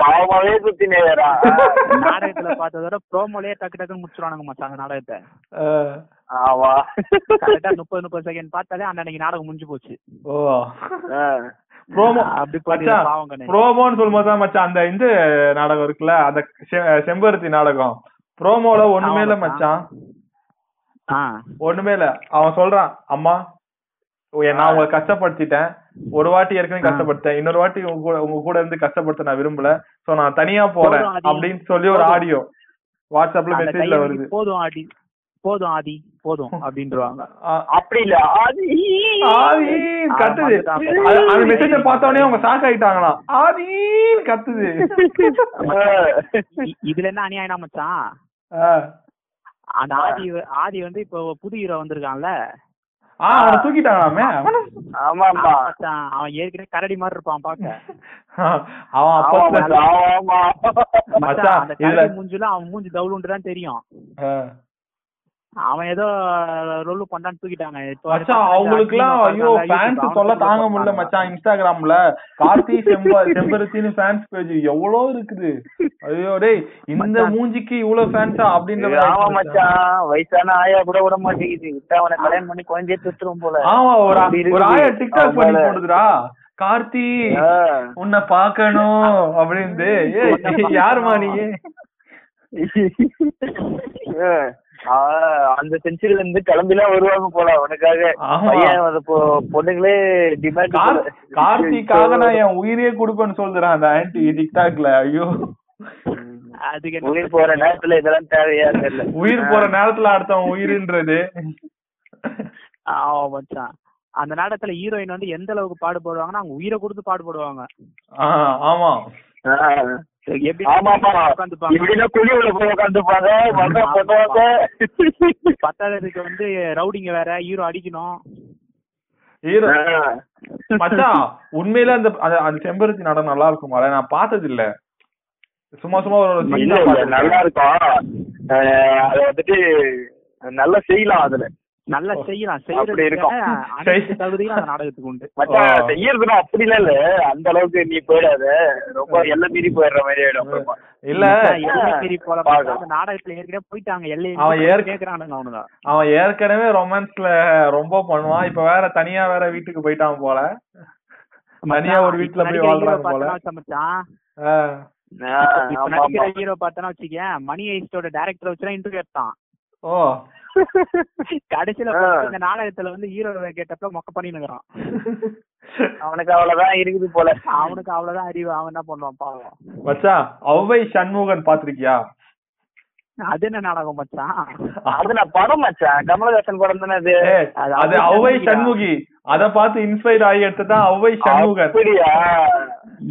பாவமாவே சுத்தி நேரா நாடகத்துல பார்த்ததோட ப்ரோமோலயே டக்கு டக்குன்னு முடிச்சிருவானுங்க மச்சான் நாடகத்தை. ஆமா. கரெக்டா முப்பது முப்பது செகண்ட் பார்த்தாலே அன்னைக்கு நாடகம் முடிஞ்சு போச்சு. ஓ. ப்ரோமோ அப்படி பாவம் ப்ரோமோன்னு சொல்லும்போது மச்சான் அந்த இந்த நாடகம் இருக்குல்ல அந்த செம்பருத்தி நாடகம். ப்ரோமோல ஒண்ணுமே இல்ல மச்சான். ஆ. ஒண்ணுமே இல்ல. அவன் சொல்றான் அம்மா நான் உங்களை கஷ்டப்படுத்திட்டேன். ஒரு வாட்டி ஏற்கனவே. கஷ்டப்படுத்தேன் இன்னொரு வாட்டி உங்க கூட உங்க கூட இருந்து கஷ்டப்படுத்த நான் விரும்பல. சோ நான் தனியா போறேன். அப்படின்னு சொல்லி ஒரு. ஆடியோ வாட்ஸ்அப்ல மெசேஜ்ல வருது. போதும் ஆதி. போதும் ஆதி. போதும் அப்படின்றவாங்க. ஆ, அப்படி இல்ல. ஆதி. ஆதி கத்துது. அந்த மெசேஜ பார்த்தோன்னே அவங்க ஷாக் ஆயிட்டாங்களாம் ஆதி கத்துது. இதுல என்ன அநியாயம்னா மச்சான். அந்த ஆதி ஆதி வந்து இப்போ புது ஹீரோ வந்திருக்கான்ல. அவனை தூக்கிட்டாங்களாமே ஆமா ஆமா அவன் ஏற்கனவே கரடி மாதிரி இருப்பான் பாக்க அவன் அப்ப மச்சான், அந்த கரடி மூஞ்சில அவன் மூஞ்சி தான் தெரியும். அவன் ஏதோ ரொல்லு பண்ணான்னு தூக்கிட்டாங்க. இப்போ அவங்களுக்கு எல்லாம் ஐயோ ஃபேன்ஸ் சொல்ல தாங்க முடியல மச்சான் இன்ஸ்டாகிராம்ல கார்த்தி செம்ப செம்பருத்தின்னு ஃபேன்ஸ் பேஜ் எவ்வளவு இருக்குது? ஐயோ டேய் இந்த. மூஞ்சிக்கு இவ்வளவு ஃபேன்ஸா அப்படின்ற ஆமா மச்சான். வயசான ஆயா கூட விட மாட்டேங்குது. விட்டா அவனை கல்யாணம் பண்ணி குழந்தைய பெற்றுரும் போல. ஆமா ஒரு. ஒரு ஆயா டிக்டாக் பண்ணி போடுதுடா. கார்த்தி. உன்னை பாக்கணும் அப்படின்னு யாருமா நீ? அந்த செஞ்சுரில இருந்து கிளம்பிலாம் வருவாங்க போல பொ- பொண்ணுங்களே டிமாண்ட் கார்- கார்த்திக்காக நான் என் உயிரையே கொடுப்பேன்னு சொல்றேன் அந்த ஆன்டி டிக்டாக்ல ஐயோ. உயிர் போற நேரத்துல இதெல்லாம் தேவையா தெரியல. உயிர் போற நேரத்துல அடுத்தவன் உயிர்ன்றது. ஆமா மச்சான். அந்த நாடகத்துல ஹீரோயின் வந்து எந்த அளவுக்கு பாடுபடுவாங்கன்னா அவங்க உயிரை கொடுத்து பாடுபடுவாங்க. ஆமா. பத்தாததுக்கு வந்து ரவுடிங்க வேற ஹீரோ அடிக்கணும். ஹீரோ. மச்சான் உண்மையில அந்த அந்த- செம்பருத்தி நாடகம் நல்லா இருக்குமா நான் பார்த்தது இல்ல சும்மா சும்மா ஒரு. நல்லா இருக்கும் அது வந்துட்டு நல்லா செய்யலாம் அதுல. நல்லா செய்யலாம். அப்படி செய்யறதுக்கு இருக்கும். தகுதியும் அந்த நாடகத்துக்கு உண்டு. செய்யறதுனா அப்படிலாம் இல்ல அந்த அளவுக்கு நீ போயிடாத. ரொம்ப எல்லாம் மீறி போயிடுற மாதிரி ஆயிடும். இல்ல எல்லை மீறி. பார்க்கலாம். அந்த நாடகத்துல ஏற்கனவே போயிட்டாங்க. எல்லை அவன் ஏற்க- கேக்குறானுங்க அவனுங்க. அவன் ஏற்கனவே ரொமான்ஸ்ல ரொம்ப பண்ணுவான். இப்ப வேற தனியா வேற வீட்டுக்கு போயிட்டான் போல. தனியா ஒரு வீட்டுல போய் வாழ்றாங்க போல. மச்சான்? ஆ. ஆ, இப்ப ஆமா நடிக்கிற ஆமா ஹீரோ பார்த்தனா வச்சுக்கேன் மணி ஐஸ்டோட டைரக்டர் வச்சுலாம் இன்டர்வியூ எடுத்தான். ஓ. கடைசியில இந்த நாடகத்துல வந்து ஹீரோ கேட்டப்ப மொக்க பண்ணினுக்குறான் அவனுக்கு அவ்வளவுதான் இருக்குது போல. அவனுக்கு அவ்வளவுதான் அறிவு. அவன் என்ன பண்ணுவான் பாவம். மச்சான் ஔவை சண்முகன் பாத்திருக்கியா அது என்ன நாடகம் மச்சான்? அது நான் படம் மச்சான். கமலஹாசன் படம் தானே அது? அது சண்முகிடா. சண்முகி. அத பார்த்து இன்ஸ்பயர் ஆகி எடுத்ததான் ஔவை சண்முகன். அப்படியா?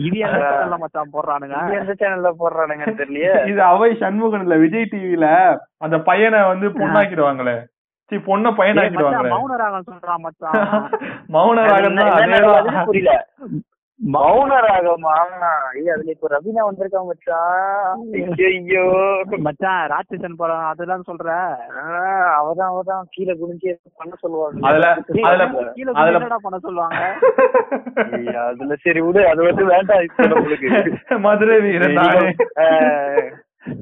இது என்ன சேனல்ல மச்சான் போடுறானுங்க? இது எந்த சேனல்ல போடுறானுங்கன்னு தெரியலையே. இது அவை சண்முகன் இல்ல விஜய் டிவில அந்த பையனை வந்து பொண்ணாக்கிடுவாங்களே. சி பொண்ண பையனாக்கிடுவாங்களே மச்சான், மௌனராகம் சொல்றான் மச்சான். மௌன ராகம் தான் அதேதான். புரியல. மௌன ராகமா ஐயா அதுல இப்ப ரவீனா வந்திருக்காங்க மச்சான் ஐயோ ஐயோ. மச்சான் ராட்சசன் படம் அதெல்லாம் சொல்ற? அவதான் அவதான். கீழே குனிஞ்சு பண்ண சொல்லுவாங்க. அதுல கீழே பண்ண சொல்லுவாங்க? அதுல சரி விடு. அது வந்து வேண்டாம் இப்ப நம்மளுக்கு. மதுரை வீரன்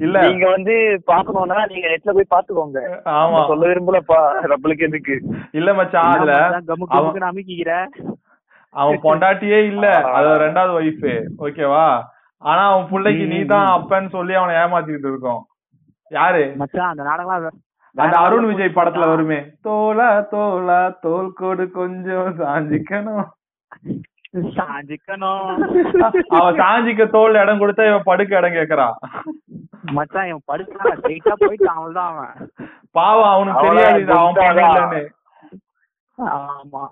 இல்ல. நீங்க வந்து பாக்கணும்னா நீங்க நெட்ல போய் பாத்துக்கோங்க ஆமா. நான் சொல்ல விரும்பலப்பா. நம்மளுக்கு எதுக்கு? இல்ல மச்சான் அதுல அமுக்கிக்கிற? அவன் பொண்டாட்டியே இல்ல. அது ரெண்டாவது ஒய்ஃப் ஓகேவா ஆனா அவன் பிள்ளைக்கு நீ தான் அப்பன்னு சொல்லி அவனை ஏமாத்திட்டு இருக்கோம். யாரு? அந்த அருண் விஜய் படத்துல வருமே. தோலா தோலா தோல் கோடு கொஞ்சம் சாஞ்சிக்கணும். சாஞ்சிக்கணும். அவன் சாஞ்சிக்க தோல்ல இடம் கொடுத்தா இவன் படுக்க இடம் கேக்குறான் மச்சான் இவன் படுத்தான் ஸ்ட்ரைட்டா அவன்தான் அவன். பாவம் அவனுக்கு அவன தெரியாது அவன். பண்ணலன்னு. ஆமா.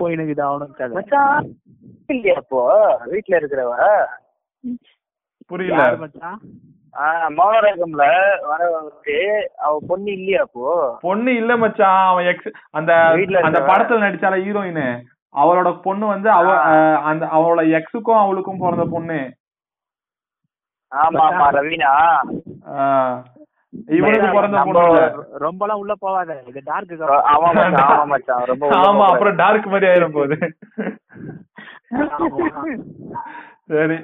போயினுக்குது அவனுக்கு கதை மச்சான் இல்லையா அப்போ? வீட்டுல இருக்கிறவ? புரியல. மச்சான்? மௌனராகம்ல வரவங்களுக்கு அவ பொண்ணு இல்லையா அப்போ? பொண்ணு இல்ல மச்சான் அவன் எக்ஸ் அந்த வீட்ல அந்த? படத்துல நடிச்சால ஹீரோயின். அவளோட பொண்ணு வந்து அவ அந்த அவளோட எக்ஸுக்கும் அவளுக்கும் பிறந்த பொண்ணு. ஆமா ஆமா ரவீனா இல்ல. ரொம்பலாம் உள்ள போவாத இது டார்க் ஆமா மச்சான் ஆமா மச்சான். ரொம்ப உள்ள ஆமா போகாத. அப்புறம் டார்க் மாதிரி ஆயிரும் போகுது சரி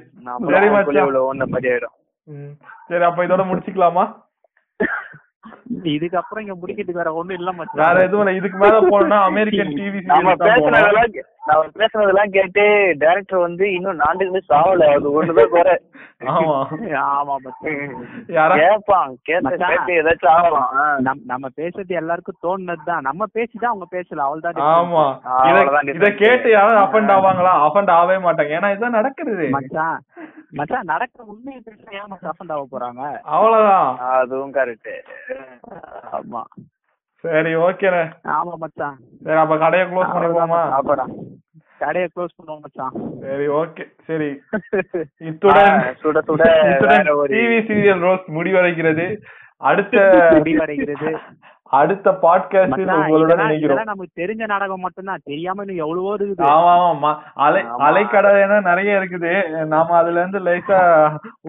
சரி மச்சான். மாதிரி ஆயிடும். சரி அப்ப இதோட முடிச்சுக்கலாமா? இதுக்கப்புறம் இங்க முடிக்கிறதுக்கு வேற ஒண்ணும் இல்ல மச்சான். வேற எதுவும் இல்ல. இதுக்கு மேல போனோம்னா அமெரிக்கன் டிவி சீரியல் தான் போனோம் பேசுனதெல்லாம் கேட்டு டைரக்டர் வந்து இன்னும் நாண்டுக்கு சாவல அது ஒண்ணுதான் குறை ஆமா. ஆமா கேட்பான் கேட்ட ஏதாச்சும் ஆகலாம். நம்ம பேசுறது எல்லாருக்கும் தோணுனது தான் நம்ம பேசிதான் அவங்க பேசல. அவள்தான் ஆமா. இத. கேட்டு யாரும் அஃபண்ட் ஆவாங்களா அஃபண்ட் ஆகவே மாட்டாங்க. ஏன்னா இதுதான் நடக்கிறது மச்சான் மச்சான் நடக்க உண்மையை பேச ஏன் மச்சான் அஃபண்ட் ஆக போறாங்க? அவ்வளவுதான். அதுவும் கரெக்ட் ஆமா. சரி ஓகேண்ணே ஆமா மச்சான். சரி அப்ப கடையை க்ளோஸ் பண்ணிப்போமா? சாப்பாடா கடையை க்ளோஸ் பண்ணுவோம் மச்சான். சரி ஓகே சரி. இத்துடன் சுட சுட டிவி சீரியல் ரோஸ் முடிவடைகிறது. அடுத்த முடிவடைகிறது. அடுத்த பாட்காஸ்டில் மச்சான், உங்களுடன் நினைக்கிறோம் நமக்கு தெரிஞ்ச நாடகம் மட்டும்தான். தெரியாம இன்னும் எவ்வளவோ இருக்குது. ஆமா ஆமா அலை. அலைக்கடை நிறைய இருக்குது. நாம அதுல இருந்து லைட்டா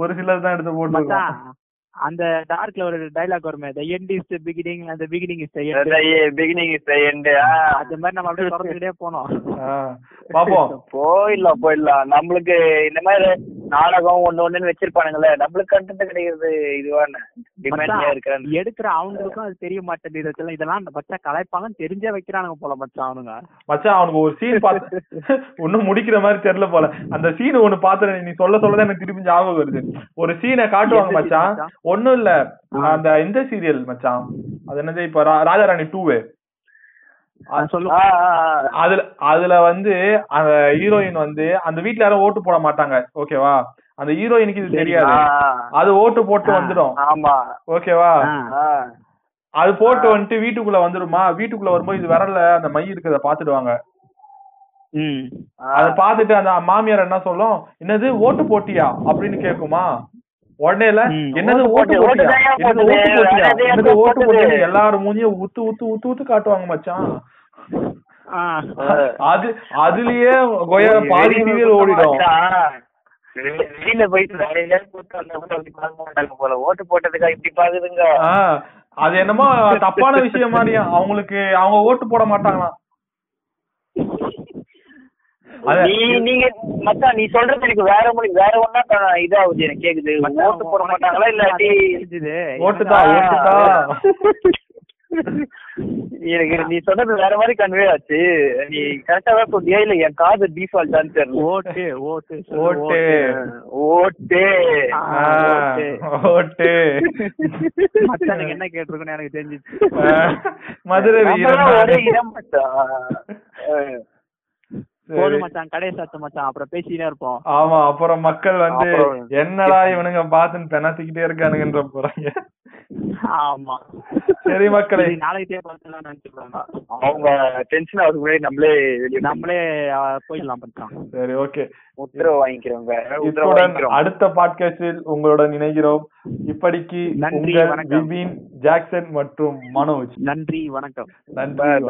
ஒரு சிலர் தான் எடுத்து போட்டுருக்கோம். மச்சான் அந்த டார்க்ல ஒரு டைலாக் வருமே the end is the beginning அந்த beginning is the beginning is end அது மாதிரி நம்ம அப்படியே தொடர்ந்துட்டே போனோம். பாப்போம். போயிடலாம் போயிடலாம். நம்மளுக்கு இந்த மாதிரி நாடகம் ஒண்ணு ஒண்ணுன்னு வச்சிருப்பானுங்களே நம்மளுக்கு கண்டென்ட் கிடைக்கிறது இதுவான? டிமாண்ட்லயே இருக்கிறேன்? எடுக்கிற அவங்களுக்கும் அது தெரிய மாட்டேங்குது இதெல்லாம் இதெல்லாம் பச்சா கலாய்ப்பாங்கன்னு தெரிஞ்சே வைக்கிறானுங்க போல மச்சான் அவனுங்க. மச்சான் அவனுக்கு ஒரு சீன் பார்த்து ஒன்னும் முடிக்கிற மாதிரி தெரியல போல. அந்த சீன் ஒண்ணு பாத்து நீ சொல்ல சொல்லதான் எனக்கு திருப்பி ஞாபகம் வருது. ஒரு சீனை காட்டுவாங்க மச்சான்? ஒண்ணும் இல்ல. அந்த இந்த சீரியல் மச்சான். அது என்னது இப்ப ராஜாராணி டூவு. அதுல அதுல வந்து அந்த ஹீரோயின் வந்து அந்த வீட்ல யாரும் ஓட்டு போட மாட்டாங்க. ஓகேவா அந்த ஹீரோயினுக்கு இது தெரியாது. அது ஓட்டு போட்டு. வந்துடும். ஆமா. ஓகேவா. அது போட்டு வந்துட்டு வீட்டுக்குள்ள வந்துருமா? வீட்டுக்குள்ள வரும்போது இது விரல்ல அந்த மை இருக்கிறத பாத்துடுவாங்க அத பாத்துட்டு அந்த மாமியார் என்ன சொல்லும்? என்னது ஓட்டு போட்டியா? அப்படின்னு கேக்குமா உடனே. என்னது ஓட்டு ஓட்டு போட்டு- போட்டியா? என்னது ஓட்டு போட்டியா? எல்லாரும் மூஞ்சியும் ஊத்து ஊத்து ஊத்து ஊத்து காட்டுவாங்க மச்சான். அது அதுலயே கொய்யா பாதி சீரியல் ஓடிடும். வெளியில போயிட்டு போல. ஓட்டு போட்டதுக்கா இப்படி பாக்குதுங்க அது என்னமோ தப்பான விஷயம் மாதிரியா? அவங்களுக்கு அவங்க ஓட்டு போட மாட்டாங்களாம். நீ நீங்க மச்சான் நீ சொல்றது எனக்கு வேற மொழி வேற க- இதாகுது எனக்கு கேக்குது. மச்சான், ஓட்டு போட மாட்டாங்களா? இல்லாட்டி. ஓட்டுதா எனக்கு நீ சொன்னது வேற மாதிரி கன்வே ஆச்சு. நீ கரெக்டா தான் சொல்றியா? இல்ல என் காது டிஃபால்ட்டான்னு தெரியல. ஓட்டு ஓட்டு ஓட்டு ஓட்டே. ஓட்டு. ஓட்டு. மச்சானுக்கு என்ன கேட்டிருக்குன்னு எனக்கு தெரிஞ்சிச்சு. மதுரை ஒரே. இடம் மச்சான் போதும் மச்சான் கடையை சாத்து மச்சான் அப்புறம் பேசினே இருப்போம். ஆமா அப்புறம் மக்கள் வந்து என்னடா இவனுங்க பாத்துன்னு பெணாத்திக்கிட்டே இருக்கானுங்கன்ற போறாங்க. ஆமா. சரி மக்களே. நாளைக்கு பார்த்துலாம் நினைச்சுக்கோங்க. அவங்க டென்ஷன் ஆகுது முன்னாடி நம்மளே வெளியே நம்மளே போயிடலாம் மச்சான் சரி ஓகே உத்தரவு வாங்கிக்கிறோங்க. அடுத்த பாட்காஸ்டில் உங்களுடன் இணைகிறோம் இப்படிக்கு நன்றி, வணக்கம். விபின் ஜாக்சன் மற்றும் மனோஜ். நன்றி வணக்கம். நன்றி